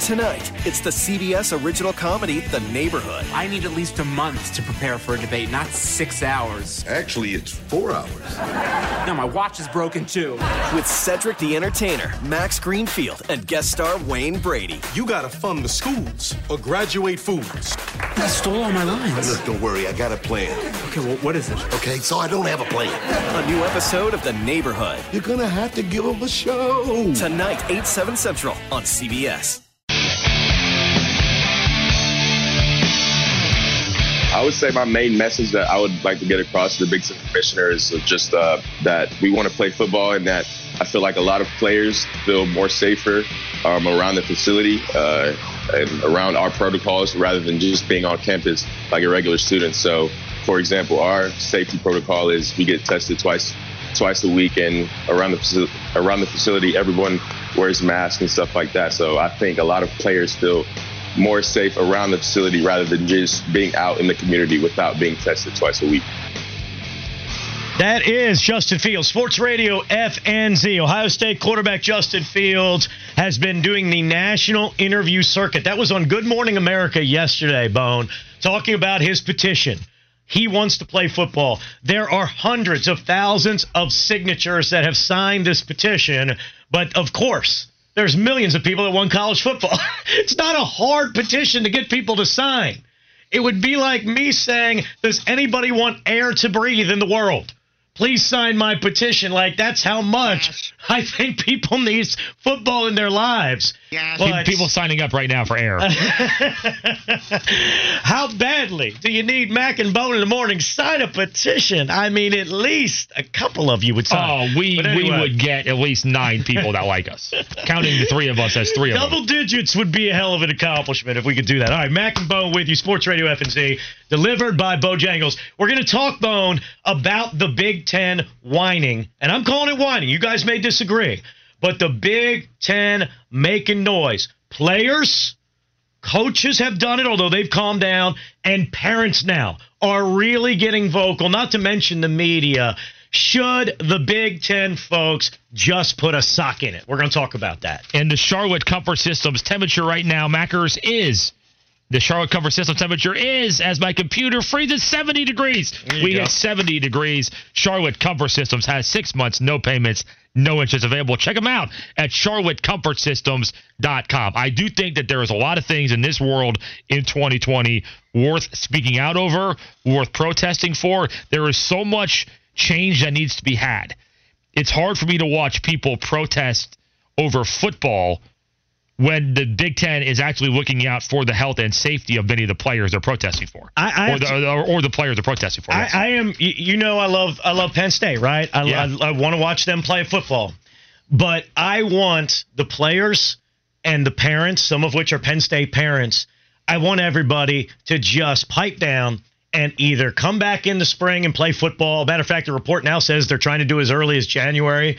Tonight, it's the CBS original comedy, The Neighborhood. I need at least a month to prepare for a debate, not six hours. Actually, it's four hours. No, my watch is broken too. With Cedric the Entertainer, Max Greenfield, and guest star Wayne Brady. You gotta fund the schools or graduate foods. I stole all my lines. Look, don't worry, I got a plan. Okay, well, what is it? Okay, so I don't have a plan. A new episode of The Neighborhood. You're gonna have to give them a show. Tonight, 8, 7 Central on CBS. I would say my main message that I would like to get across to the Big Ten commissioners is just uh, that we want to play football and that I feel like a lot of players feel more safer um, around the facility uh, and around our protocols rather than just being on campus like a regular student. So, for example, our safety protocol is we get tested twice twice a week, and around the around the facility, everyone wears masks and stuff like that. So I think a lot of players feel more safe around the facility rather than just being out in the community without being tested twice a week. That is Justin Fields, Sports Radio FNZ. Ohio State quarterback Justin Fields has been doing the national interview circuit. That was on Good Morning America yesterday, Bone, talking about his petition. He wants to play football. There are hundreds of thousands of signatures that have signed this petition, but of course, there's millions of people that want college football. it's not a hard petition to get people to sign. It would be like me saying, Does anybody want air to breathe in the world? Please sign my petition. Like, that's how much I think people need football in their lives. But- People signing up right now for air. how badly do you need Mac and Bone in the morning? Sign a petition. I mean, at least a couple of you would sign. Oh, we But we would get at least nine people that like us. Counting the three of us as three of them. Double digits would be a hell of an accomplishment if we could do that. All right, Mac and Bone with you, Sports Radio FNZ, delivered by Bojangles. We're going to talk, Bone, about the Big Ten whining, and I'm calling it whining. You guys may disagree, but the Big Ten making noise. Players, coaches have done it, although they've calmed down, and parents now are really getting vocal, not to mention the media. Should the Big Ten folks just put a sock in it? We're going to talk about that. And the Charlotte Comfort Systems temperature right now, Mackers, is the Charlotte Comfort System temperature is, as my computer freezes, 70 degrees. We go. hit 70 degrees. Charlotte Comfort Systems has six months, no payments, no interest available. Check them out at charlottecomfortsystems.com. I do think that there is a lot of things in this world in 2020 worth speaking out over, worth protesting for. There is so much change that needs to be had. It's hard for me to watch people protest over football when the Big Ten is actually looking out for the health and safety of many of the players they're protesting for, I, I or, the, to- or, or the players they're protesting for. I. I am. You, know, I love I love Penn State, right? I, Yeah. I, I want to watch them play football, but I want the players and the parents, some of which are Penn State parents. I want everybody to just pipe down and either come back in the spring and play football. Matter of fact, the report now says they're trying to do as early as January,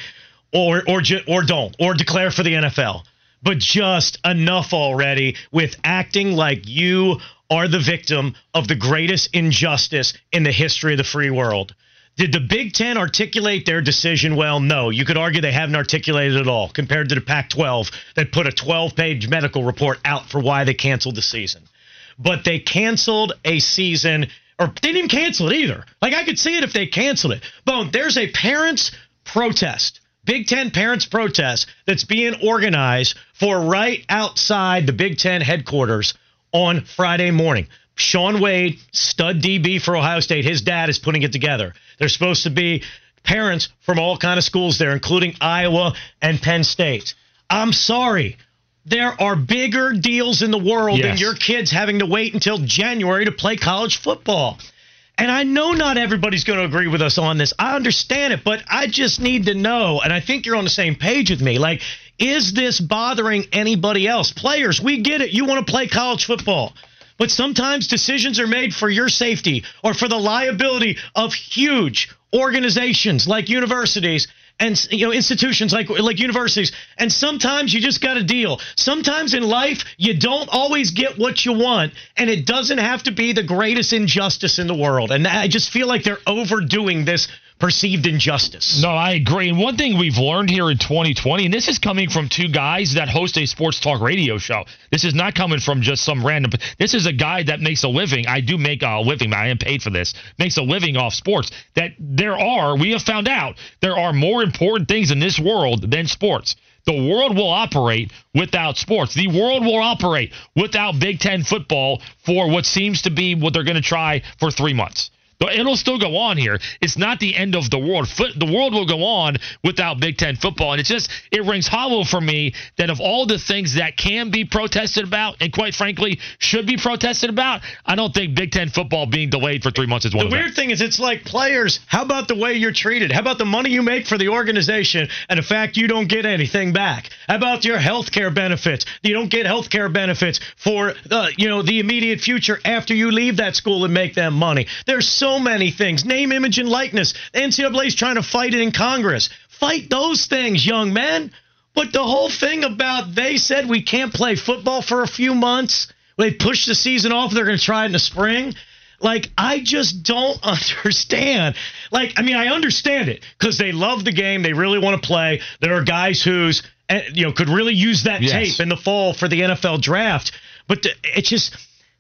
or or or don't, or declare for the NFL. But just enough already with acting like you are the victim of the greatest injustice in the history of the free world. Did the Big Ten articulate their decision well? No. You could argue they haven't articulated it at all compared to the Pac 12 that put a 12 page medical report out for why they canceled the season. But they canceled a season, or they didn't even cancel it either. Like, I could see it if they canceled it. Bone, there's a parents' protest Big Ten parents protest that's being organized for right outside the Big Ten headquarters on Friday morning. Shaun Wade, stud DB for Ohio State, his dad is putting it together. There's supposed to be parents from all kind of schools there, including Iowa and Penn State. I'm sorry. There are bigger deals in the world than your kids having to wait until January to play college football. And I know not everybody's going to agree with us on this. I understand it, but I just need to know, and I think you're on the same page with me. Like, is this bothering anybody else? Players, we get it. You want to play college football. But sometimes decisions are made for your safety or for the liability of huge organizations like universities and you know institutions like like universities. And sometimes you just got to deal. Sometimes in life you don't always get what you want and it doesn't have to be the greatest injustice in the world. And i just feel like they're overdoing this perceived injustice No, I agree. And one thing we've learned here in 2020, and this is coming from two guys that host a sports talk radio show. This is not coming from just some random. This is a guy that makes a living. I do make a living. I am paid for this. Makes a living off sports. That there are, we have found out, there are more important things in this world than sports. The world will operate without sports. The world will operate without Big Ten football for what seems to be what they're going to try for three months. But it'll still go on here. It's not the end of the world. Foot, the world will go on without Big Ten football, and it's just it rings hollow for me that of all the things that can be protested about, and quite frankly should be protested about, I don't think Big Ten football being delayed for three months is one The of them. weird thing is, it's like players. How about the way you're treated? How about the money you make for the organization and the fact you don't get anything back? How about your health care benefits? You don't get health care benefits for uh, you know the immediate future after you leave that school and make them money. There's so many things. Name, image, and likeness. The is trying to fight it in Congress. Fight those things, young men. But the whole thing about they said we can't play football for a few months. They pushed the season off. They're going to try it in the spring. Like, I just don't understand. Like, I mean, I understand it because they love the game. They really want to play. There are guys who's, eh, you know, could really use that Yes. tape in the fall for the NFL draft. But the, it's just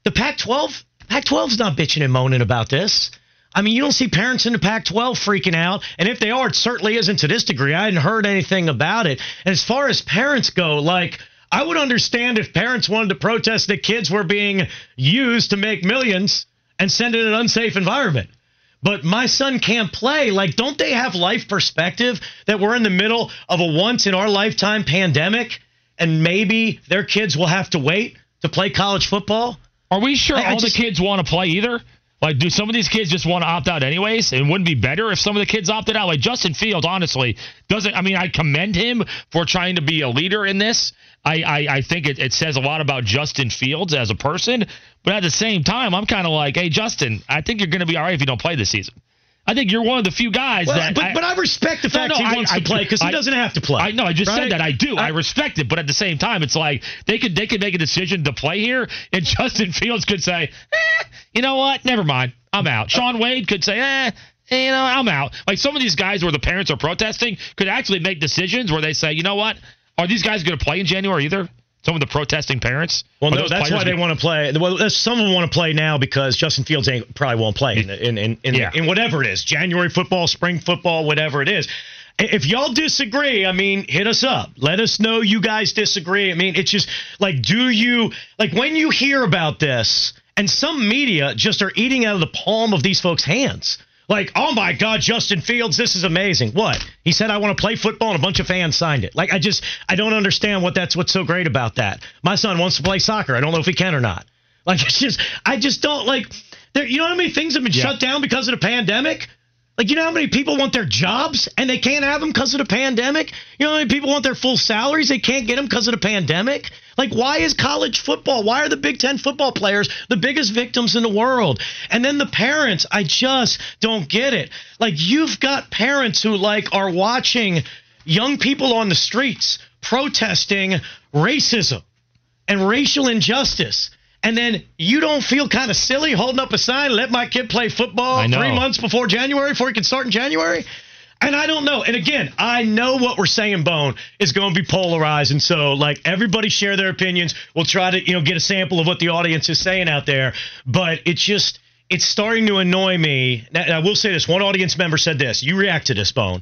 the Pac 12, Pac 12's not bitching and moaning about this. I mean, you don't see parents in the Pac 12 freaking out. And if they are, it certainly isn't to this degree. I hadn't heard anything about it. As far as parents go, like, I would understand if parents wanted to protest that kids were being used to make millions and sent in an unsafe environment. But my son can't play. Like, don't they have life perspective that we're in the middle of a once in our lifetime pandemic and maybe their kids will have to wait to play college football? Are we sure I- I all just- the kids want to play either? Like, do some of these kids just want to opt out anyways? And wouldn't be better if some of the kids opted out? Like Justin Fields, honestly, doesn't. I mean, I commend him for trying to be a leader in this. I I, I think it, it says a lot about Justin Fields as a person. But at the same time, I'm kind of like, hey, Justin, I think you're going to be all right if you don't play this season. I think you're one of the few guys Well, that. but, but I respect the fact No, no, he I- wants I- to play because he doesn't have to play. I know. I just right? said that. I do. I, respect it, but at the same time, it's like they could they could make a decision to play here, and Justin Fields could say, eh, you know what? Never mind. I'm out. Shaun Wade could say, eh. You know, I'm out. Like some of these guys where the parents are protesting could actually make decisions where they say, you know what? Are these guys going to play in January either? Some of the protesting parents. Well, no, that's why they gonna- want to play. Well, some of them want to play now because Justin Fields ain't, probably won't play in in in, in, Yeah. in whatever it is, January football, spring football, whatever it is. If y'all disagree, I mean, hit us up. Let us know you guys disagree. I mean, it's just like, do you like when you hear about this, and some media just are eating out of the palm of these folks' hands. Like, oh my God, Justin Fields, this is amazing. What? He said, I want to play football, and a bunch of fans signed it. Like, I just, I don't understand what that's what's so great about that. My son wants to play soccer. I don't know if he can or not. Like, it's just, I just don't like, there, you know how many things have been Yeah. shut down because of the pandemic? Like, you know how many people want their jobs and they can't have them because of the pandemic? You know how many people want their full salaries? They can't get them because of the pandemic? Like, why is college football, why are the Big Ten football players the biggest victims in the world? And then the parents, I just don't get it. Like, you've got parents who, like, are watching young people on the streets protesting racism and racial injustice. And then you don't feel kind of silly holding up a sign, let my kid play football three months before January, before he can start in January? And I don't know. And again, I know what we're saying, Bone, is going to be polarized. And so, like, everybody share their opinions. We'll try to, you know, get a sample of what the audience is saying out there. But it's just, it's starting to annoy me. Now, I will say this one audience member said this. You react to this, Bone.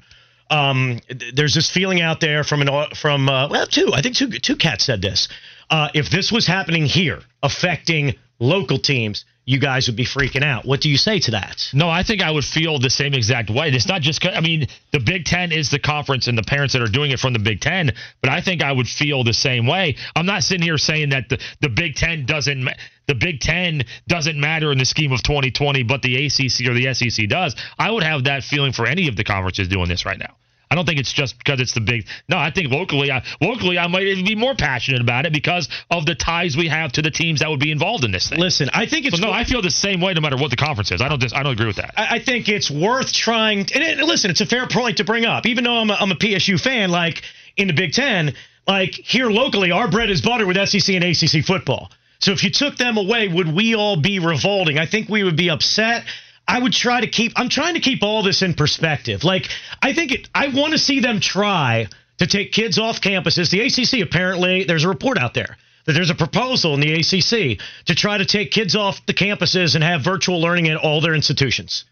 Um, th- there's this feeling out there from an from uh, well, two. I think two two cats said this. Uh, if this was happening here, affecting local teams, you guys would be freaking out. What do you say to that? No, I think I would feel the same exact way. It's not just, I mean, the Big Ten is the conference and the parents that are doing it from the Big Ten, but I think I would feel the same way. I'm not sitting here saying that the, the Big Ten doesn't, the Big Ten doesn't matter in the scheme of 2020, but the ACC or the SEC does. I would have that feeling for any of the conferences doing this right now. I don't think it's just because it's the big. No, I think locally, I, locally, I might even be more passionate about it because of the ties we have to the teams that would be involved in this thing. Listen, I think it's So no, I feel the same way no matter what the conference is. I don't. Dis, I don't agree with that. I I think it's worth trying. And it, listen, it's a fair point to bring up. Even though I'm a, I'm a PSU fan, like in the Big Ten, like here locally, our bread is butter with SEC and ACC football. So if you took them away, would we all be revolting? I think we would be upset. I would try to keep. I'm trying to keep all this in perspective. Like I think it. I want to see them try to take kids off campuses. The ACC apparently there's a report out there that there's a proposal in the ACC to try to take kids off the campuses and have virtual learning at all their institutions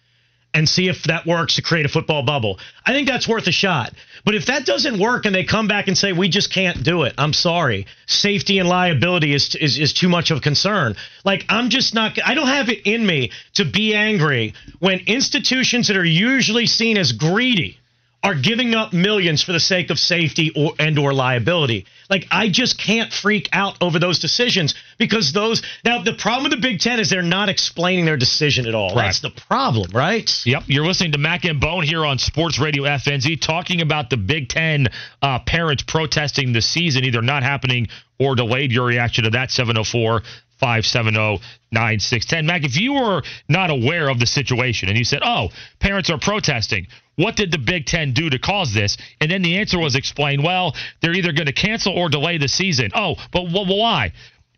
and see if that works to create a football bubble. I think that's worth a shot. But if that doesn't work and they come back and say we just can't do it, I'm sorry. Safety and liability is is is too much of a concern. Like I'm just not I don't have it in me to be angry when institutions that are usually seen as greedy are giving up millions for the sake of safety or and or liability. Like I just can't freak out over those decisions because those now the problem with the Big Ten is they're not explaining their decision at all. That's the problem, right? Yep, you're listening to Mac and Bone here on Sports Radio FNZ, talking about the Big Ten uh, parents protesting the season either not happening or delayed. Your reaction to that 704 570 9610. Mac, if you were not aware of the situation and you said, oh, parents are protesting, what did the Big Ten do to cause this? And then the answer was explained, well, they're either going to cancel or delay the season. Oh, but wh- why?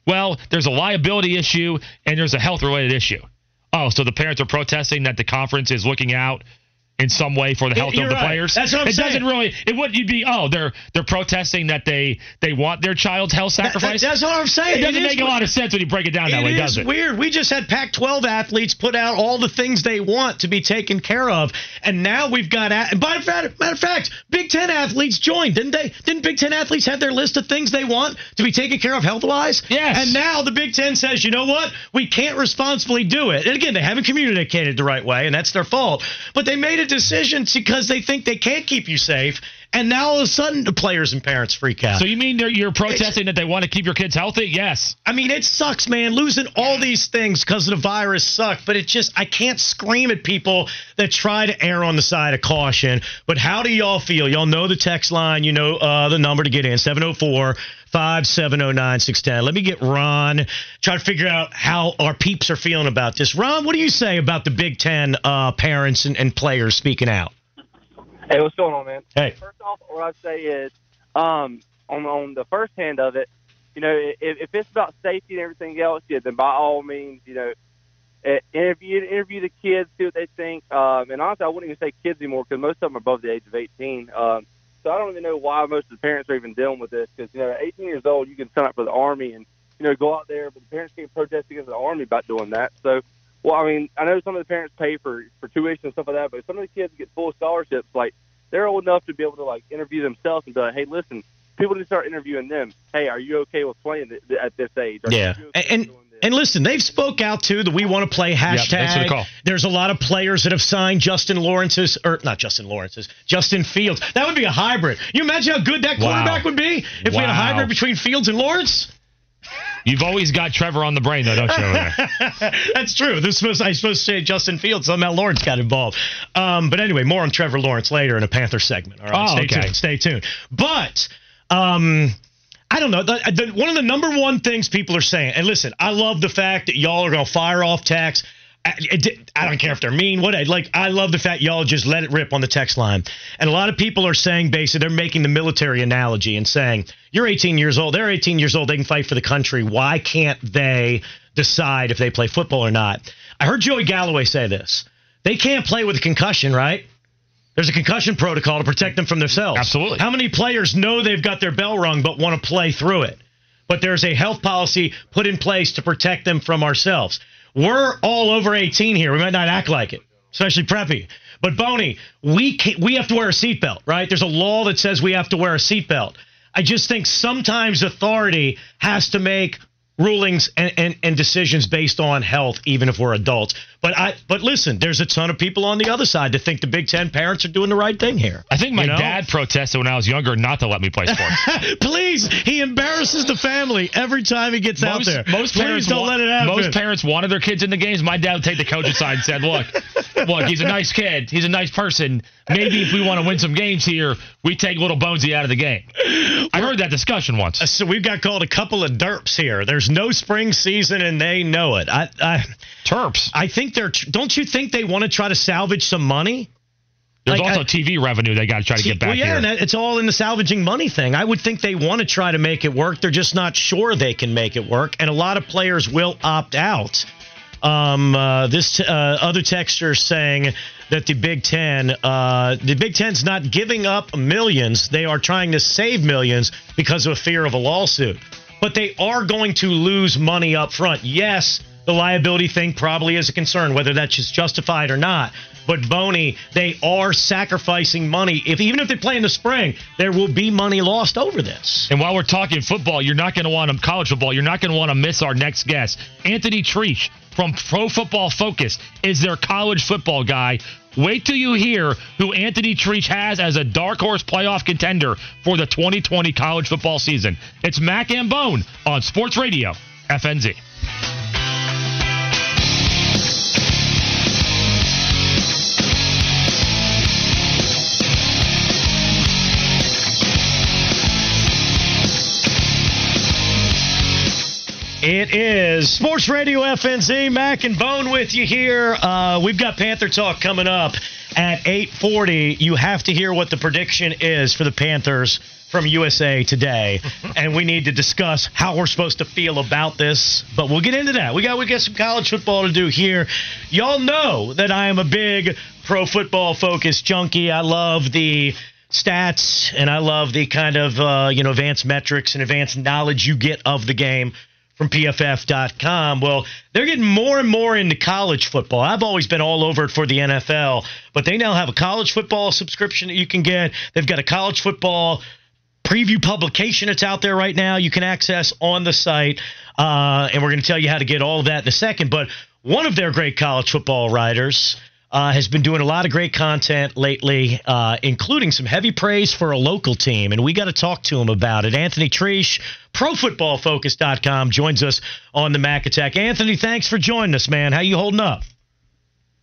Well, there's a liability issue and there's a health related issue. Oh, so the parents are protesting that the conference is looking out in some way for the health You're of the right. players. That's what I'm it saying. doesn't really. It would you'd be? Oh, they're they're protesting that they they want their child's health That- that- sacrificed. that's what I'm saying. It doesn't It make a lot of sense when you break it down that way, It does is it? weird. We just had Pac-12 athletes put out all the things they want to be taken care of, and now we've got. And by fact, matter of fact, Big Ten athletes joined, didn't they? Didn't Big Ten athletes have their list of things they want to be taken care of health-wise? Yes. And now the Big Ten says, you know what? We can't responsibly do it. And again, they haven't communicated the right way, and that's their fault. But they made a decision because they think they can't keep you safe, and now all of a sudden the players and parents freak out. So you mean you're protesting that they want to keep your kids healthy? Yes. I mean, it sucks, man. Losing all these things because of the virus suck, but it just, I can't scream at people that try to err on the side of caution. But how do y'all feel? Y'all know the text line, you know uh, the number to get in 704 570 9610. Let me get Ron, try to figure out how our peeps are feeling about this. Ron, what do you say about the Big Ten uh, parents and, and players speaking out? Hey, what's going on, man? Hey. First off, what I'd say is, um, on on the first hand of it, you know, if, if it's about safety and everything else, yeah, then by all means, you know, interview interview the kids, see what they think. Um, and honestly, I wouldn't even say kids anymore because most of them are above the age of 18. Um, so I don't even know why most of the parents are even dealing with this because you know, at 18 years old, you can sign up for the army and you know go out there, but the parents can't protest against the army about doing that. So. Well, I mean, I know some of the parents pay for for tuition and stuff like that, but some of the kids get full scholarships. Like they're old enough to be able to like interview themselves and be like, "Hey, listen, people need to start interviewing them. Hey, are you okay with playing th- at this age? Are Yeah, you okay and and listen, they've spoke out too that we want to play hashtag. the call. There's a lot of players that have signed Justin Lawrence's or not Justin Lawrence's, Justin Fields. That would be a hybrid. You imagine how good that Wow. quarterback would be if we had a hybrid between Fields and Lawrence. You've always got Trevor on the brain, though, don't you? That's true. This was I was supposed to say Justin Fields. Somehow Lawrence got involved. Um, but anyway, more on Trevor Lawrence later in a Panther segment. All right, Oh, stay okay. tuned. Stay tuned. But um, I don't know. The, the, one of the number one things people are saying, and listen, I love the fact that y'all are going to fire off texts. I, I don't care if they're mean. What I like, I love the fact y'all just let it rip on the text line. And a lot of people are saying basically they're making the military analogy and saying you're 18 years old. They're 18 years old. They can fight for the country. Why can't they decide if they play football or not? I heard Joey Galloway say this. They can't play with a concussion, right? There's a concussion protocol to protect them from themselves. Absolutely. How many players know they've got their bell rung but want to play through it? But there's a health policy put in place to protect them from ourselves. We're all over 18 here. We might not act like it. especially preppy. But Boney, we can, we have to wear a seatbelt, right? There's a law that says we have to wear a seatbelt. I just think sometimes authority has to make rulings and, and, and, decisions based on health, even if we're adults. But I but listen, there's a ton of people on the other side that think the Big Ten parents are doing the right thing here. I think my You know? dad protested when I was younger not to let me play sports. Please, he embarrasses the family every time he gets out there. most Please parents don't let it happen. Most parents wanted their kids in the games. My dad would take the coach aside and said, "Look, look, he's a nice kid. He's a nice person. Maybe if we want to win some games here, we take little Bonesy out of the game." I heard that discussion once. Uh, so we've got called a couple of derps here. There's no spring season, and they know it. I, I Terps. I think they're. Don't you think they want to try to salvage some money? There's Like, also I- TV revenue they got to try to get back well, yeah, here. and that, it's all in the salvaging money thing. I would think they want to try to make it work. They're just not sure they can make it work, and a lot of players will opt out. Um, uh, this uh, other texture saying that the Big Ten, uh, the Big Ten's not giving up millions; they are trying to save millions because of a fear of a lawsuit. But they are going to lose money up front. Yes, the liability thing probably is a concern, whether that's just justified or not. But Boney, they are sacrificing money. If even if they play in the spring, there will be money lost over this. And while we're talking football, you're not going to want to college football. You're not going to want to miss our next guest, Anthony Treash from Pro Football Focus is their college football guy. Wait till you hear who Anthony Treash has as a dark horse playoff contender for the 2020 college football season. It's Mac and Bone on Sports Radio FNZ. It is Sports Radio FNZ. Mac and Bone with you here. Uh, we've got Panther Talk coming up at 8:40. You have to hear what the prediction is for the Panthers from USA Today, and we need to discuss how we're supposed to feel about this. But we'll get into that. We got we got some college football to do here. Y'all know that I am a big pro football focused junkie. I love the stats and I love the kind of uh, you know advanced metrics and advanced knowledge you get of the game from PFF.com. Well, they're getting more and more into college football. I've always been all over it for the NFL, but they now have a college football subscription that you can get. They've got a college football preview publication that's out there right now you can access on the site. Uh, and we're going to tell you how to get all of that in a second. But one of their great college football writers uh, has been doing a lot of great content lately, uh, including some heavy praise for a local team. And we got to talk to him about it. Anthony Treash, ProFootballFocus.com, joins us on the Mac Attack. Anthony, thanks for joining us, man. How you holding up?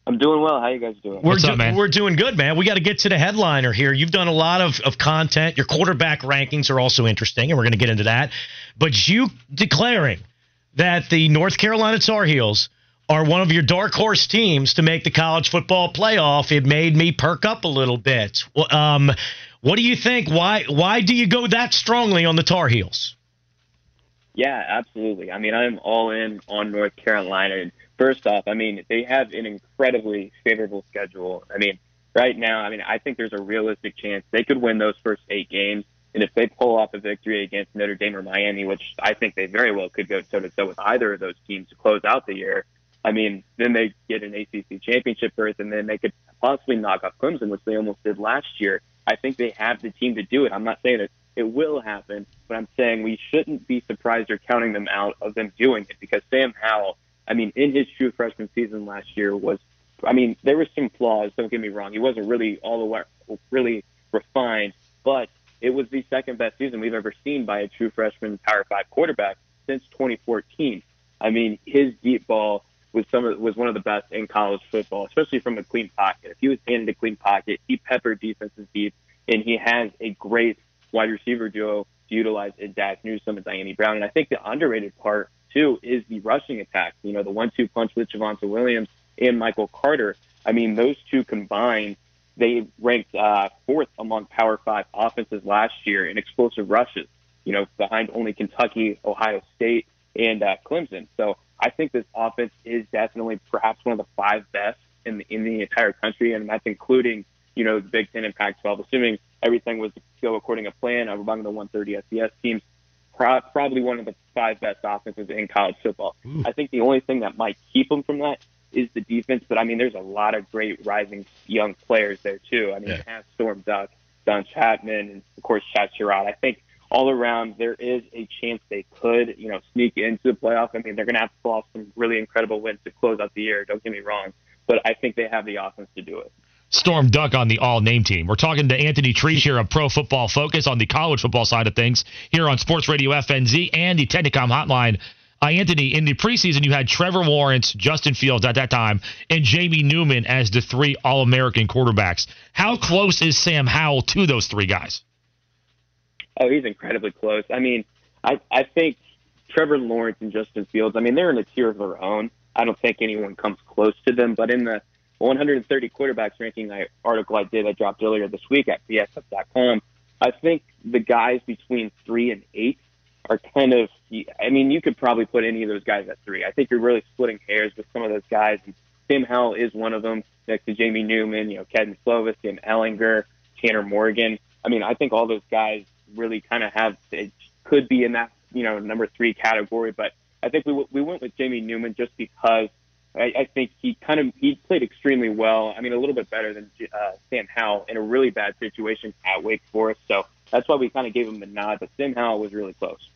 I'm doing well. How you guys doing? We're, do- we're doing good, man. We got to get to the headliner here. You've done a lot of, of content. Your quarterback rankings are also interesting, and we're going to get into that. But you declaring that the North Carolina Tar Heels are one of your dark horse teams to make the college football playoff, it made me perk up a little bit. Um, what do you think? Why why do you go that strongly on the Tar Heels? Yeah, absolutely. I mean, I'm all in on North Carolina. And First off, I mean, they have an incredibly favorable schedule. I mean, right now, I mean, I think there's a realistic chance they could win those first eight games. And if they pull off a victory against Notre Dame or Miami, which I think they very well could go toe to toe with either of those teams to close out the year, I mean, then they get an ACC championship berth, and then they could possibly knock off Clemson, which they almost did last year. I think they have the team to do it. I'm not saying that it will happen, but I'm saying we shouldn't be surprised or counting them out of them doing it because Sam Howell, I mean, in his true freshman season last year was, I mean, there were some flaws. Don't get me wrong; he wasn't really all the way really refined, but it was the second best season we've ever seen by a true freshman Power Five quarterback since 2014. I mean, his deep ball was some of, was one of the best in college football, especially from a clean pocket. If he was handed a clean pocket, he peppered defenses deep, and he has a great wide receiver duo to utilize in Dazz Newsome and Dyami Brown. And I think the underrated part too is the rushing attack. You know, the one-two punch with Javonte Williams and Michael Carter. I mean, those two combined, they ranked uh, fourth among Power Five offenses last year in explosive rushes. You know, behind only Kentucky, Ohio State, and uh, Clemson. So I think this offense is definitely perhaps one of the five best in the, in the entire country, and that's including you know the Big Ten and Pac-12. Assuming everything was to go according to plan uh, among the 130 FBS teams, pro- probably one of the five best offenses in college football. I think the only thing that might keep them from that is the defense, but I mean, there's a lot of great rising young players there too. I mean, Yeah. you have Storm Duck, Don Chapman, and of course Chazz Surratt. I think all around there is a chance they could, you know, sneak into the playoff. I mean, they're going to have to pull off some really incredible wins to close out the year. Don't get me wrong, but I think they have the offense to do it. Storm Duck on the all name team. We're talking to Anthony Treash here of Pro Football Focus on the college football side of things here on Sports Radio FNZ and the Technicom Hotline. Uh, Anthony, in the preseason, you had Trevor Lawrence, Justin Fields at that time, and Jamie Newman as the three All American quarterbacks. How close is Sam Howell to those three guys? Oh, he's incredibly close. I mean, I I think Trevor Lawrence and Justin Fields. I mean, they're in a tier of their own. I don't think anyone comes close to them. But in the 130 quarterbacks ranking I, article I did, I dropped earlier this week at PFF.com. I think the guys between three and eight are kind of. I mean, you could probably put any of those guys at three. I think you're really splitting hairs with some of those guys. And Tim Howell is one of them, next to Jamie Newman, you know, Kedon Slovis, Tim Ehlinger, Tanner Morgan. I mean, I think all those guys really kind of have it could be in that you know number three category. But I think we we went with Jamie Newman just because I, I think he kind of he played extremely well. I mean, a little bit better than uh, Sam Howell in a really bad situation at Wake Forest. So that's why we kind of gave him the nod. But Sam Howell was really close.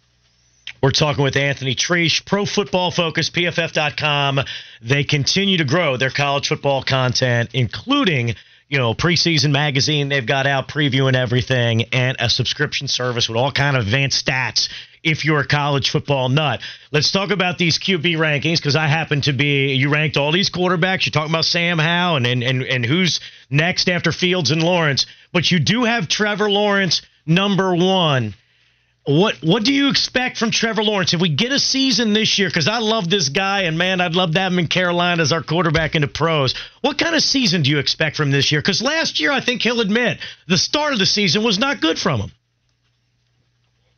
We're talking with Anthony Treash, Pro Football Focus, PFF.com. They continue to grow their college football content, including you know preseason magazine they've got out previewing everything, and a subscription service with all kind of advanced stats. If you're a college football nut, let's talk about these QB rankings because I happen to be. You ranked all these quarterbacks. You're talking about Sam Howe and and and, and who's next after Fields and Lawrence, but you do have Trevor Lawrence number one. What what do you expect from Trevor Lawrence if we get a season this year? Because I love this guy, and man, I'd love to have him in Carolina as our quarterback in the pros. What kind of season do you expect from this year? Because last year, I think he'll admit the start of the season was not good from him.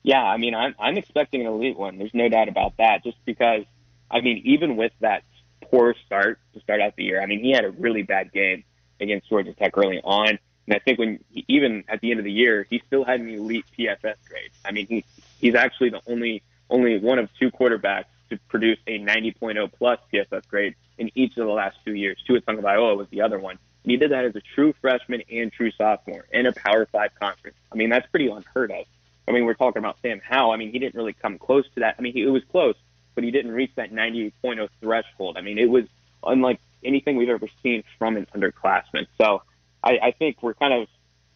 Yeah, I mean, I'm I'm expecting an elite one. There's no doubt about that. Just because, I mean, even with that poor start to start out the year, I mean, he had a really bad game against Georgia Tech early on, and I think when even at the end of the year, he still had an elite PFF grade. I mean, he he's actually the only only one of two quarterbacks to produce a 90.0 plus PFF grade in each of the last two years. Tua Tagovailoa was the other one. And he did that as a true freshman and true sophomore in a Power Five conference. I mean, that's pretty unheard of. I mean, we're talking about Sam Howell. I mean, he didn't really come close to that. I mean, he, it was close, but he didn't reach that 90.0 threshold. I mean, it was unlike anything we've ever seen from an underclassman. So I, I think we're kind of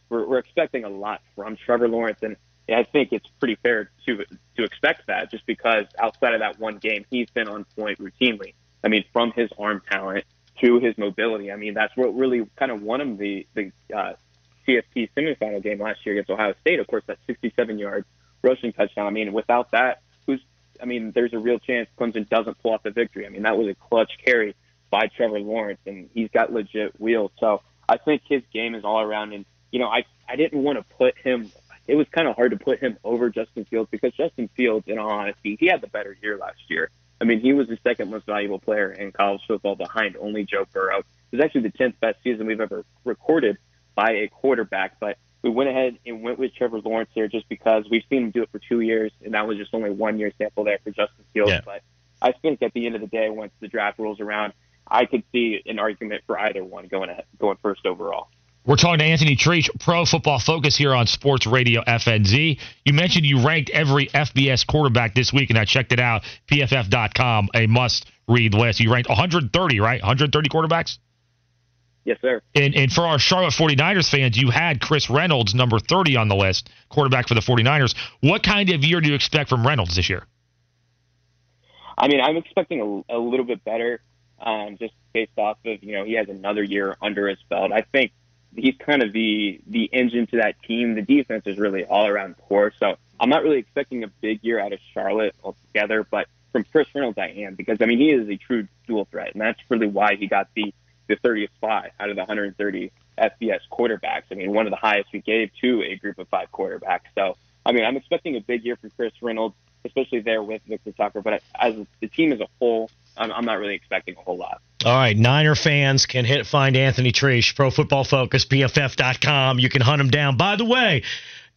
we're, we're expecting a lot from Trevor Lawrence, and I think it's pretty fair to to expect that just because outside of that one game, he's been on point routinely. I mean, from his arm talent to his mobility. I mean, that's what really kind of won him the the uh, CFP semifinal game last year against Ohio State. Of course, that 67-yard rushing touchdown. I mean, without that, who's I mean, there's a real chance Clemson doesn't pull off the victory. I mean, that was a clutch carry by Trevor Lawrence, and he's got legit wheels. So I think his game is all around. And you know, I I didn't want to put him. It was kind of hard to put him over Justin Fields because Justin Fields, in all honesty, he had the better year last year. I mean, he was the second most valuable player in college football behind only Joe Burrow. It was actually the 10th best season we've ever recorded by a quarterback, but we went ahead and went with Trevor Lawrence there just because we've seen him do it for two years, and that was just only one year sample there for Justin Fields. Yeah. But I think at the end of the day, once the draft rolls around, I could see an argument for either one going ahead, going first overall. We're talking to Anthony Treash, Pro Football Focus here on Sports Radio FNZ. You mentioned you ranked every FBS quarterback this week, and I checked it out. PFF.com, a must-read list. You ranked 130, right? 130 quarterbacks. Yes, sir. And, and for our Charlotte 49ers fans, you had Chris Reynolds, number 30 on the list, quarterback for the 49ers. What kind of year do you expect from Reynolds this year? I mean, I'm expecting a, a little bit better, um, just based off of you know he has another year under his belt. I think he's kind of the the engine to that team. The defense is really all around poor, so I'm not really expecting a big year out of Charlotte altogether. But from Chris Reynolds, I am because I mean he is a true dual threat, and that's really why he got the the 30th spot out of the 130 FBS quarterbacks. I mean, one of the highest we gave to a group of five quarterbacks. So, I mean, I'm expecting a big year from Chris Reynolds, especially there with Victor Tucker. But as the team as a whole, I'm, I'm not really expecting a whole lot. All right, Niner fans can hit find Anthony Treash, Pro Football Focus, PFF.com. You can hunt him down. By the way,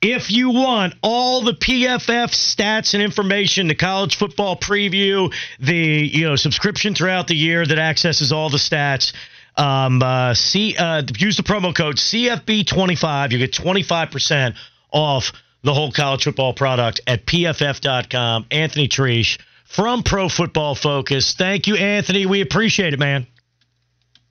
If you want all the PFF stats and information, the college football preview, the you know subscription throughout the year that accesses all the stats, um, uh, see, uh, use the promo code CFB25. You get 25% off the whole college football product at PFF.com. Anthony Treash from Pro Football Focus. Thank you, Anthony. We appreciate it, man.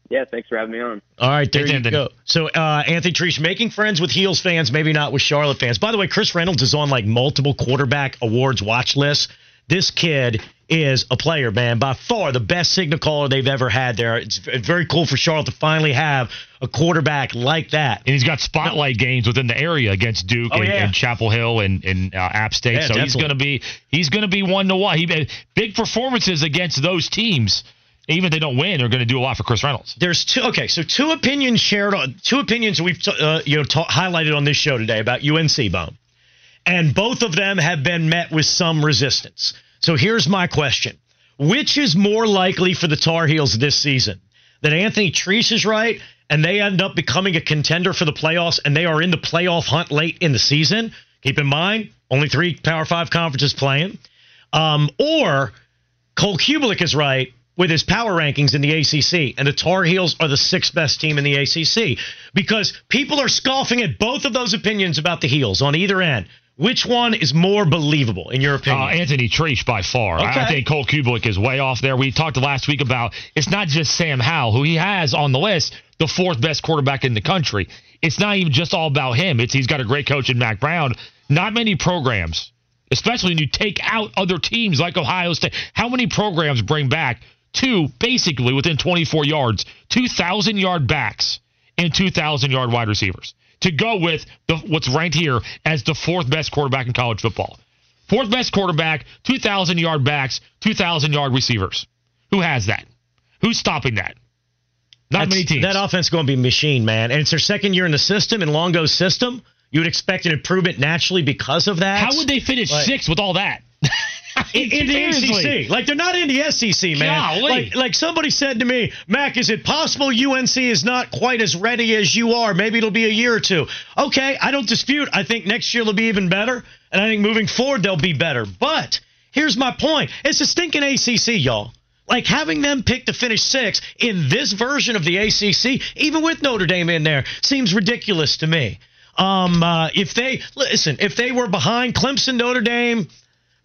Yeah, thanks for having me on. All right, there Thanks, you Anthony. go. So, uh, Anthony Treash making friends with Heels fans, maybe not with Charlotte fans. By the way, Chris Reynolds is on like multiple quarterback awards watch lists. This kid is a player, man. By far the best signal caller they've ever had there. It's very cool for Charlotte to finally have a quarterback like that. And he's got spotlight games within the area against Duke Oh, and, yeah. and Chapel Hill and, and uh, App State. Yeah, so he's going to be he's going to be one to watch. He big performances against those teams. Even if they don't win, they're going to do a lot for Chris Reynolds. There's two. Okay, so two opinions shared on two opinions we've uh, you know ta- highlighted on this show today about UNC Bone, and both of them have been met with some resistance. So here's my question: Which is more likely for the Tar Heels this season? That Anthony Treese is right, and they end up becoming a contender for the playoffs, and they are in the playoff hunt late in the season. Keep in mind, only three Power Five conferences playing, um, or Cole Cubelic is right with his power rankings in the ACC, and the Tar Heels are the sixth best team in the ACC because people are scoffing at both of those opinions about the Heels on either end. Which one is more believable in your opinion? Uh, Anthony Treash by far. I- I think Cole Cubelic is way off there. We talked last week about it's not just Sam Howell, who he has on the list, the fourth best quarterback in the country. It's not even just all about him. It's he's got a great coach in Mack Brown. Not many programs, especially when you take out other teams like Ohio State. How many programs bring back two, basically within 24 yards, 2,000 yard backs and 2,000 yard wide receivers to go with the, what's ranked here as the fourth best quarterback in college football? Fourth best quarterback, 2,000 yard backs, 2,000 yard receivers. Who has that? Who's stopping that? Not That's- many teams. That offense is going to be machine, man. And it's their second year in the system, in Longo's system. You would expect an improvement naturally because of that. How would they finish Like- sixth with all that? in, the ACC. Like they're not in the SEC, man. Golly. Like, like somebody said to me, Mac, is it possible UNC is not quite as ready as you are? Maybe it'll be a year or two. Okay, I don't dispute. I think next year they'll be even better, and I think moving forward they'll be better. But here's my point: it's a stinking ACC, y'all. Like having them pick to finish six in this version of the ACC, even with Notre Dame in there, seems ridiculous to me. Um, uh, if they listen, if they were behind Clemson, Notre Dame,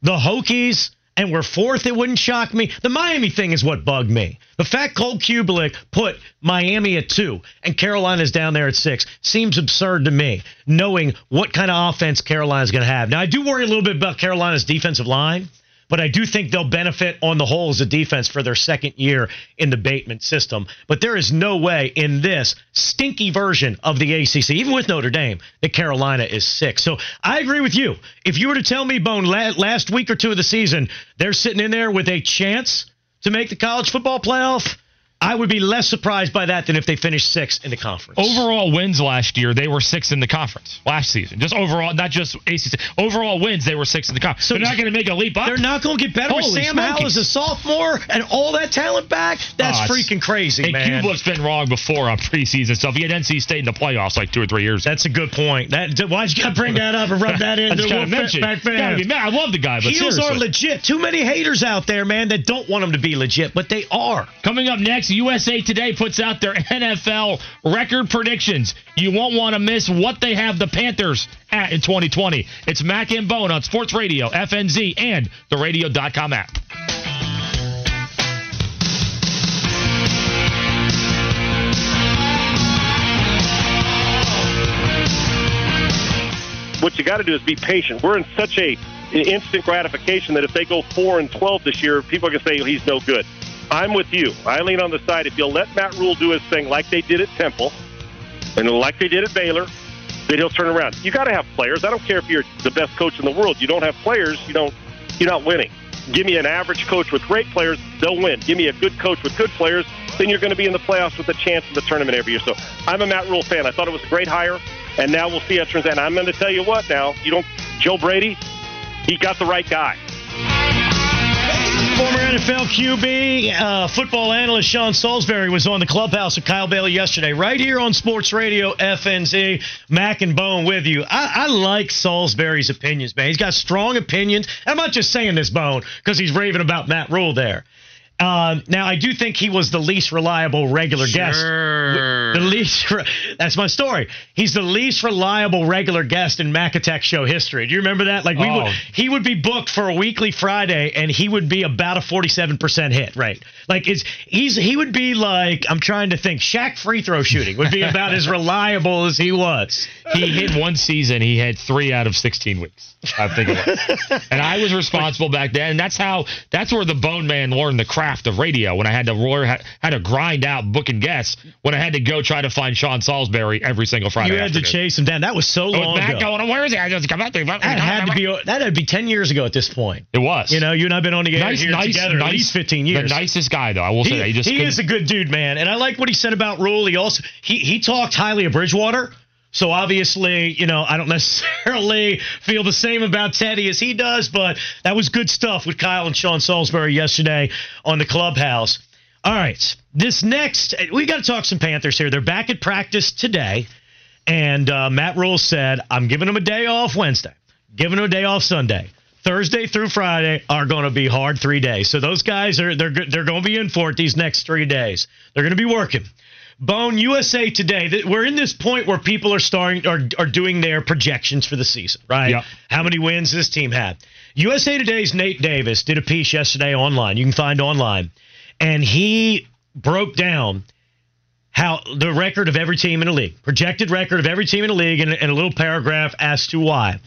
the Hokies, and we're fourth, it wouldn't shock me. The Miami thing is what bugged me. The fact Cole Cubelic put Miami at two and Carolina's down there at six seems absurd to me, knowing what kind of offense Carolina's going to have. Now, I do worry a little bit about Carolina's defensive line. But I do think they'll benefit on the whole as a defense for their second year in the Bateman system. But there is no way in this stinky version of the ACC, even with Notre Dame, that Carolina is six. So I agree with you. If you were to tell me, Bone, last week or two of the season, they're sitting in there with a chance to make the college football playoff, I would be less surprised by that than if they finished sixth in the conference. Overall wins last year, they were sixth in the conference last season. Just overall, not just ACC. Overall wins, they were sixth in the conference. So they're not going to make a leap up. They're not going to get better with Holy Sam Howell as a sophomore and all that talent back. That's Oh, freaking crazy, and man. Cubelic's been wrong before on preseason stuff. He had NC State in the playoffs like two or three years. ago. That's a good point. That why'd you got to bring that up and rub that in? I just gotta mention. Pack fans? Be mad. I love the guy, but Heels seriously. are legit. Too many haters out there, man, that don't want them to be legit, but they are. Coming up next, USA Today puts out their NFL record predictions. You won't want to miss what they have the Panthers at in 2020. It's Mac and Bone on Sports Radio, FNZ, and the radio.com app. what you got to do is be patient. We're in such a instant gratification that if they go four and twelve this year, people are going to say he's no good. I'm with you. I lean on the side. If you'll let Matt Rhule do his thing like they did at Temple and like they did at Baylor, then he'll turn around. You got to have players. I don't care if you're the best coach in the world. You don't have players, you don't. You're not winning. Give me an average coach with great players, they'll win. Give me a good coach with good players, then you're going to be in the playoffs with a chance in the tournament every year. So I'm a Matt Rhule fan. I thought it was a great hire, and now we'll see how it turns out. And I'm going to tell you what now, you don't, Joe Brady, he got the right guy. Former NFL QB, uh, football analyst Sean Salisbury was on the clubhouse with Kyle Bailey yesterday, right here on Sports Radio FNZ. Mac and Bone with you. I, I like Salisbury's opinions, man. He's got strong opinions. I'm not just saying this, Bone, because he's raving about Matt Rhule there. Um, now, I do think he was the least reliable regular guest. The least. That's my story. He's the least reliable regular guest in Mac Attack show history. Do you remember that? Like we Oh. would, he would be booked for a weekly Friday, and he would be about a forty-seven percent hit rate. Like it's he's he would be like I'm trying to think. Shaq free throw shooting would be about as reliable as he was. He hit one season. He had three out of 16 weeks. I think it was. and I was responsible back then. And that's how. That's where the Bone Man learned the craft of radio. When I had to roar, had, to grind out booking guests. When I had to go try to find Sean Salisbury every single Friday. you had to chase him down. That was so Oh, long Matt ago. going, where is he? I just come out there. That had to be that had to be ten years ago at this point. It was. You know, you and I've been on the air Nice, here nice, together nice. at least fifteen years. The nicest guy, though. I will say he, that. He just he is a good dude, man, and I like what he said about Rhule. He also he he talked highly of Bridgewater. So obviously, you know, I don't necessarily feel the same about Teddy as he does, but that was good stuff with Kyle and Sean Salisbury yesterday on the clubhouse. All right, this next we got to talk some Panthers here. They're back at practice today, and uh, Matt Rhule said, "I'm giving them a day off Wednesday, giving them a day off Sunday." Thursday through Friday are going to be hard three days. So those guys are they're they're going to be in for it these next three days. They're going to be working. Bone USA today. th- We're in this point where people are starting are, are doing their projections for the season, right? Yep. How many wins this team had? USA Today's Nate Davis did a piece yesterday online. You can find online, and he broke down how the record of every team in the league, projected record of every team in the league, in, in a little paragraph as to why.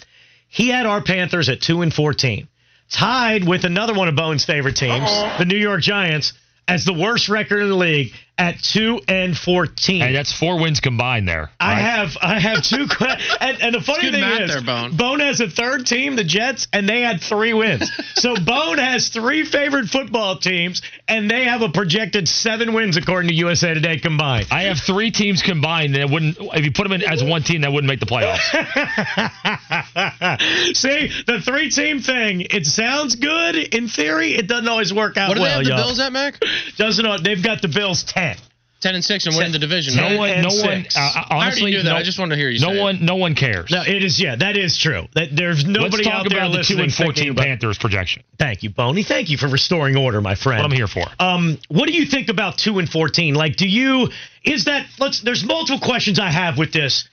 He had our Panthers at two and fourteen, tied with another one of Bone's favorite teams, the New York Giants, as the worst record in the league at two and fourteen. Hey, that's four wins combined there. I right? have I have two and, and the funny thing is there, Bone. has a third team, the Jets, and they had three wins. so Bone has three favorite football teams, and they have a projected seven wins according to USA Today combined. I have three teams combined that wouldn't. If you put them in as one team, that wouldn't make the playoffs. See the three team thing. It sounds good in theory. It doesn't always work out What do well. they have the y'all. Bills at, Mac? Doesn't know. They've got the Bills ten. Ten and six and winning the division. No one, and no one. six. Uh, I already honestly, knew that. no, I just wanted to hear you No say it. one, no one cares. No, it is. Yeah, that is true. That there's nobody Let's talk out there about the two and thinking fourteen about- Panthers projection. Thank you, Boney. Thank you for restoring order, my friend. What I'm here for. Um, what do you think about two and fourteen? Like, do you is that? Let's. There's multiple questions I have with this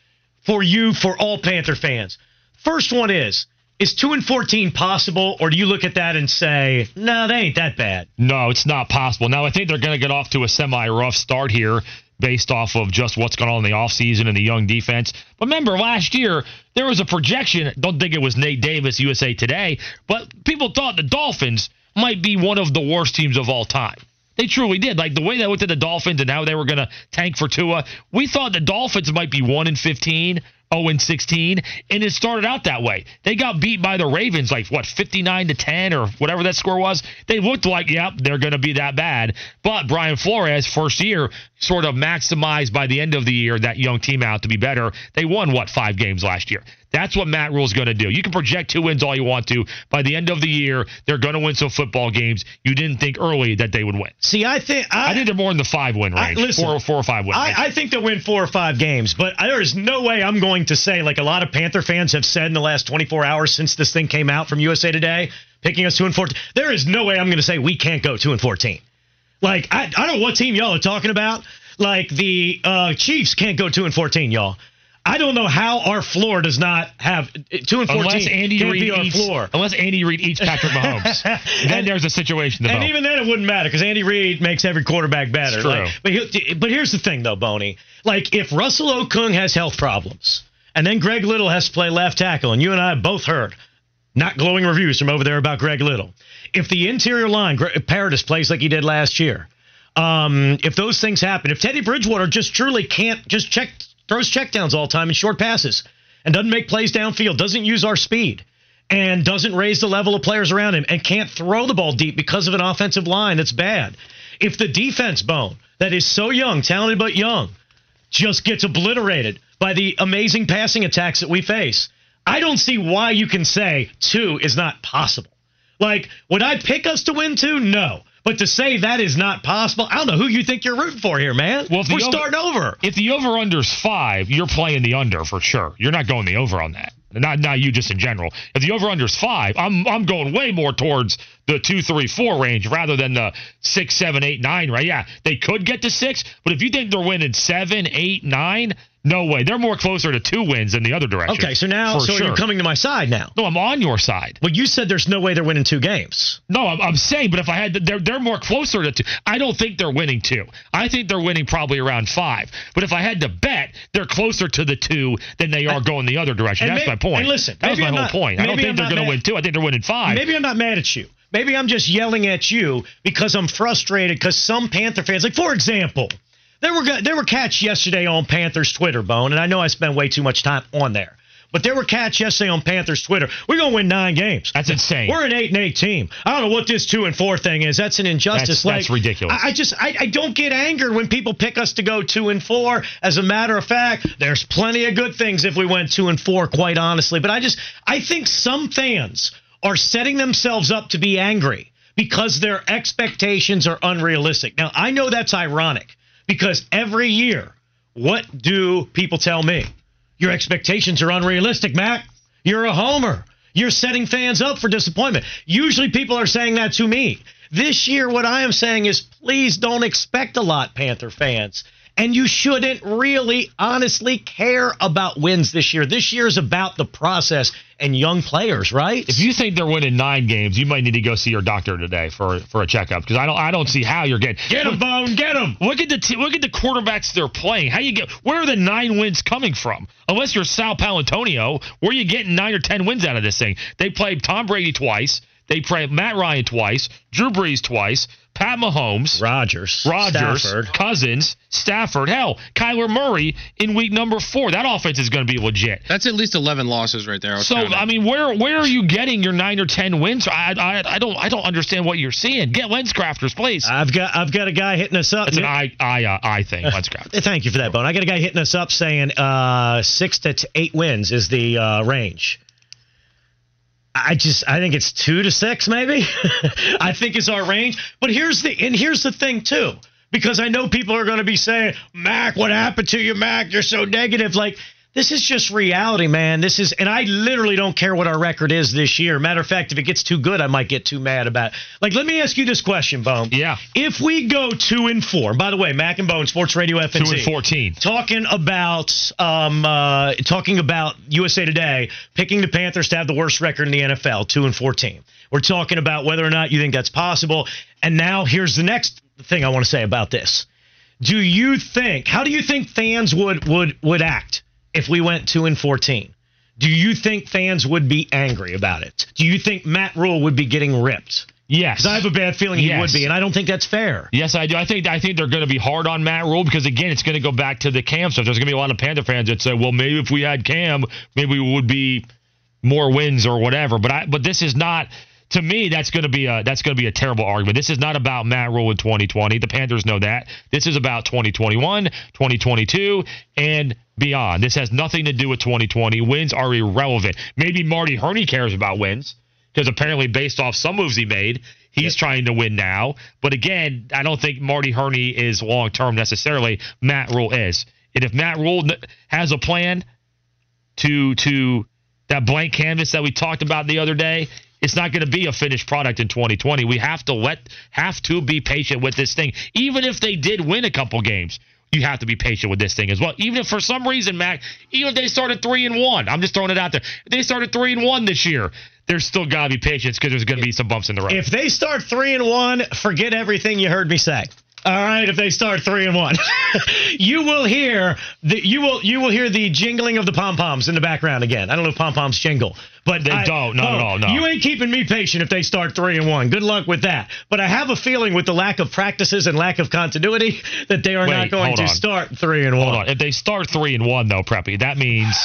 for you for all Panther fans. First one is: Is two and fourteen possible, or do you look at that and say, no, they ain't that bad? No, it's not possible. Now, I think they're going to get off to a semi rough start here based off of just what's going on in the offseason and the young defense. But remember, last year, there was a projection. Don't think it was Nate Davis, USA Today, but people thought the Dolphins might be one of the worst teams of all time. They truly did. Like the way they looked at the Dolphins and how they were going to tank for Tua, we thought the Dolphins might be 1 in 15, 0 and 16, and it started out that way. They got beat by the Ravens like what 59 to 10 or whatever that score was. They looked like, yep, they're going to be that bad. But Brian Flores, first year, sort of maximized by the end of the year that young team out to be better. They won what five games last year. That's what Matt Rhule's going to do. You can project two wins all you want to. By the end of the year, they're going to win some football games. You didn't think early that they would win. See, I think I, I think they're more in the five win I- range, listen, four, four or five win. I, I think they'll win four or five games, but there is no way I'm going to say, like a lot of Panther fans have said in the last 24 hours since this thing came out from USA Today, picking us two and 14. There is no way I'm going to say we can't go two and 14. Like I, I don't know what team y'all are talking about. Like the uh, Chiefs can't go two and 14, y'all. I don't know how our floor does not have two and 14. unless Andy Reid eats, floor. unless Andy Reid eats Patrick Mahomes, then there's a situation. And even then, it wouldn't matter because Andy Reid makes every quarterback better. True. Like, but he, but here's the thing, though, Boney. Like if Russell Okung has health problems, and then Greg Little has to play left tackle, and you and I both heard not glowing reviews from over there about Greg Little. If the interior line, Paradis plays like he did last year, um, if those things happen, if Teddy Bridgewater just truly can't just check throws checkdowns all the time and short passes and doesn't make plays downfield, doesn't use our speed, and doesn't raise the level of players around him and can't throw the ball deep because of an offensive line that's bad. If the defense bone that is so young, talented but young, just gets obliterated by the amazing passing attacks that we face, I don't see why you can say two is not possible. Like, would I pick us to win two? No. But to say that is not possible, I don't know who you think you're rooting for here, man. Well, if we're over- starting over. If the over under's five, you're playing the under for sure. You're not going the over on that. Not not you, just in general. If the over under's five, I'm I'm going way more towards the two, three, four range rather than the six, seven, eight, nine. Right? Yeah, they could get to six, but if you think they're winning seven, eight, nine, no way. They're more closer to two wins in the other direction. Okay, so now, so sure. you're coming to my side now. No, I'm on your side. Well, you said there's no way they're winning two games. No, I'm, I'm saying, but if I had, to, they're they're more closer to two. I don't think they're winning two. I think they're winning probably around five. But if I had to bet, they're closer to the two than they are going the other direction. That's may- my point. and listen, that was my I'm whole not- point. I don't think I'm they're going to win two. I think they're winning five. Maybe I'm not mad at you. Maybe I'm just yelling at you because I'm frustrated because some Panther fans, like for example, there were there were cats yesterday on Panthers Twitter, Bone, and I know I spend way too much time on there. But there were cats yesterday on Panthers Twitter. We're gonna win nine games. That's insane. We're an eight and eight team. I don't know what this two and four thing is. That's an injustice. That's- like, that's ridiculous. I, I just I, I don't get angered when people pick us to go two and four. As a matter of fact, there's plenty of good things if we went two and four, quite honestly. But I just I think some fans are setting themselves up to be angry because their expectations are unrealistic. Now I know that's ironic because every year, what do people tell me? Your expectations are unrealistic, Mac. You're a homer. You're setting fans up for disappointment. Usually people are saying that to me. This year, what I am saying is please don't expect a lot, Panther fans. And you shouldn't really honestly care about wins this year. This year is about the process and young players, right? If you think they're winning nine games, you might need to go see your doctor today for for a checkup because I don't I don't see how you're getting Get 'em, Bone, get 'em. Look at the t- look at the quarterbacks they're playing. How you get where are the nine wins coming from? Unless you're Sal Paolantonio, where are you getting nine or ten wins out of this thing? They played Tom Brady twice. They played Matt Ryan twice, Drew Brees twice, Pat Mahomes, Rodgers, Rodgers, Stafford. Cousins, Stafford. Hell, Kyler Murray in week number four. That offense is going to be legit. That's at least 11 losses right there. I So counting. I mean, where where are you getting your nine or ten wins? I I, I don't I don't understand what you're seeing. Get Lenscrafters, please. I've got I've got a guy hitting us up. It's an I I uh, I thing. Lenscrafters. Thank you for that, Bone. I got a guy hitting us up saying uh, six to t- eight wins is the uh, range. I just I think it's two to six, maybe. I think is our range. But here's the and here's the thing too, because I know people are going to be saying, Mac, what happened to you, Mac? You're so negative. Like this is just reality, man. This is, and I literally don't care what our record is this year. Matter of fact, if it gets too good, I might get too mad about. It. Like, let me ask you this question, Bone. Yeah. If we go two and four, by the way, Mac and Bone, Sports Radio FNC, Two and fourteen. talking about um uh talking about USA Today picking the Panthers to have the worst record in the NFL, 2 and 14. We're talking about whether or not you think that's possible. And now here's the next thing I want to say about this. Do you think how do you think fans would would would act if we went 2 and 14? Do you think fans would be angry about it? Do you think Matt Rhule would be getting ripped? Yes. I have a bad feeling he Yes. would be, and I don't think that's fair. Yes, I do. I think I think they're going to be hard on Matt Rhule because again, it's going to go back to the Cam stuff. There's going to be a lot of Panda fans that say, "Well, maybe if we had Cam, maybe we would be more wins or whatever." But I but this is not. To me, that's going to be a that's going to be a terrible argument. This is not about Matt Rhule in 2020. The Panthers know that. This is about 2021, 2022, and beyond. This has nothing to do with 2020. Wins are irrelevant. Maybe Marty Hurney cares about wins because apparently, based off some moves he made, he's trying to win now. But again, I don't think Marty Hurney is long term necessarily. Matt Rhule is, and if Matt Rhule has a plan to to that blank canvas that we talked about the other day. It's not going to be a finished product in 2020. We have to let have to be patient with this thing. Even if they did win a couple games, you have to be patient with this thing as well. Even if for some reason, Mac, even if they started three and one, I'm just throwing it out there. If they started three and one this year, there's still got to be patience because there's going to be some bumps in the road. If they start three and one, forget everything you heard me say. All right, if they start three and one, you will hear the you will you will hear the jingling of the pom poms in the background again. I don't know if pom poms jingle, but They I- don't, not at all, no. You ain't keeping me patient if they start three and one. Good luck with that. But I have a feeling with the lack of practices and lack of continuity that they are not going to on. start three and Hold one. on. If they start three and one, though, Preppy, that means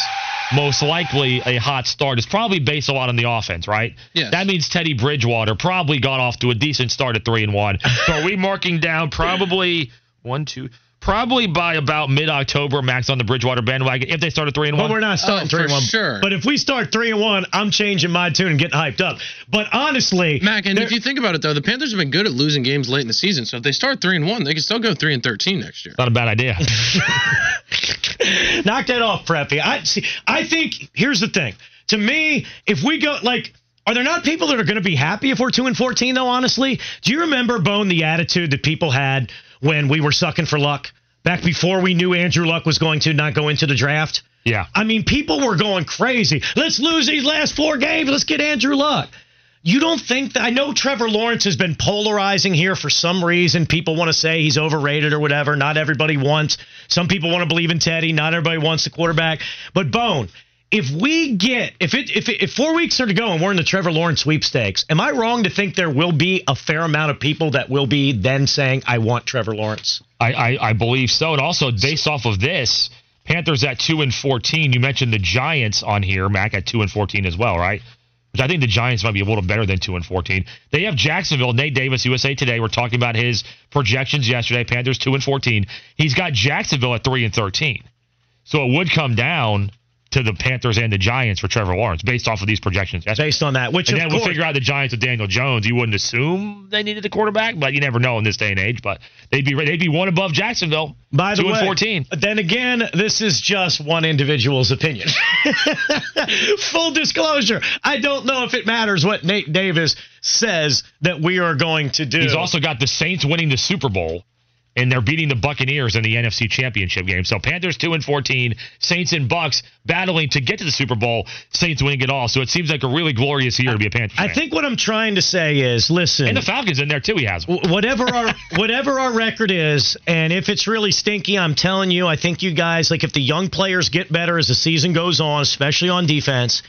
most likely a hot start is probably based a lot on the offense, right? Yes. That means Teddy Bridgewater probably got off to a decent start at three and one. so are we marking down probably one, two, probably by about mid October, Max on the Bridgewater bandwagon if they start at three and one. But one. we're not starting oh, three and one. sure. But if we start three and one, I'm changing my tune and getting hyped up. But honestly, Mac, and if you think about it though, the Panthers have been good at losing games late in the season. So if they start three and one, they can still go three and thirteen next year. Not a bad idea. knock that off, Preppy. I see. I think here's the thing. To me, if we go like. Are there not people that are going to be happy if we're 2 and 14 though honestly? Do you remember Bone the attitude that people had when we were sucking for luck back before we knew Andrew Luck was going to not go into the draft? Yeah. I mean, people were going crazy. Let's lose these last four games. Let's get Andrew Luck. You don't think that I know Trevor Lawrence has been polarizing here for some reason. People want to say he's overrated or whatever. Not everybody wants. Some people want to believe in Teddy. Not everybody wants the quarterback. But Bone, if we get if it if if four weeks are to go and we're in the Trevor Lawrence sweepstakes, am I wrong to think there will be a fair amount of people that will be then saying I want Trevor Lawrence? I, I, I believe so. And also, based off of this, Panthers at two and fourteen. You mentioned the Giants on here, Mac at two and fourteen as well, right? Which I think the Giants might be a little better than two and fourteen. They have Jacksonville. Nate Davis, USA Today. We're talking about his projections yesterday. Panthers two and fourteen. He's got Jacksonville at three and thirteen. So it would come down to the Panthers and the Giants for Trevor Lawrence based off of these projections. yesterday. Based on that, which and then we'll figure out the Giants with Daniel Jones. You wouldn't assume they needed a quarterback, but you never know in this day and age. But they'd be they'd be one above Jacksonville. By the two way, and fourteen. Then again, this is just one individual's opinion. Full disclosure, I don't know if it matters what Nate Davis says that we are going to do. He's also got the Saints winning the Super Bowl, and they're beating the Buccaneers in the NFC Championship game. So Panthers two and fourteen, Saints and Bucks battling to get to the Super Bowl. Saints winning it all. So it seems like a really glorious year to be a Panther. I fan. think what I'm trying to say is, listen, and the Falcons in there too. He has. w- whatever our whatever our record is, and if it's really stinky, I'm telling you, I think you guys like if the young players get better as the season goes on, especially on defense,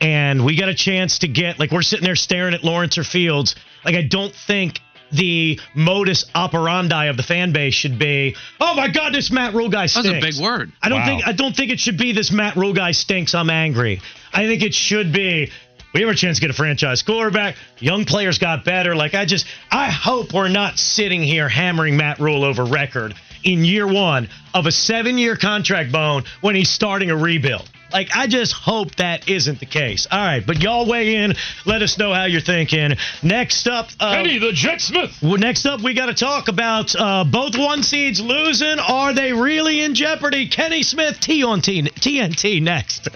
and we got a chance to get like we're sitting there staring at Lawrence or Fields, like I don't think the modus operandi of the fan base should be, oh my God, this Matt Rhule guy stinks. That's a big word. I don't Wow. think I don't think it should be this Matt Rhule guy stinks. I'm angry. I think it should be. We have a chance to get a franchise quarterback. Young players got better. Like I just, I hope we're not sitting here hammering Matt Rhule over record in year one of a seven-year contract bone when he's starting a rebuild. Like I just hope that isn't the case. All right, but y'all weigh in. Let us know how you're thinking. Next up, uh, Kenny the Jet Smith. well, next up, we got to talk about uh, both one seeds losing. Are they really in jeopardy? Kenny Smith, T on T, TNT next.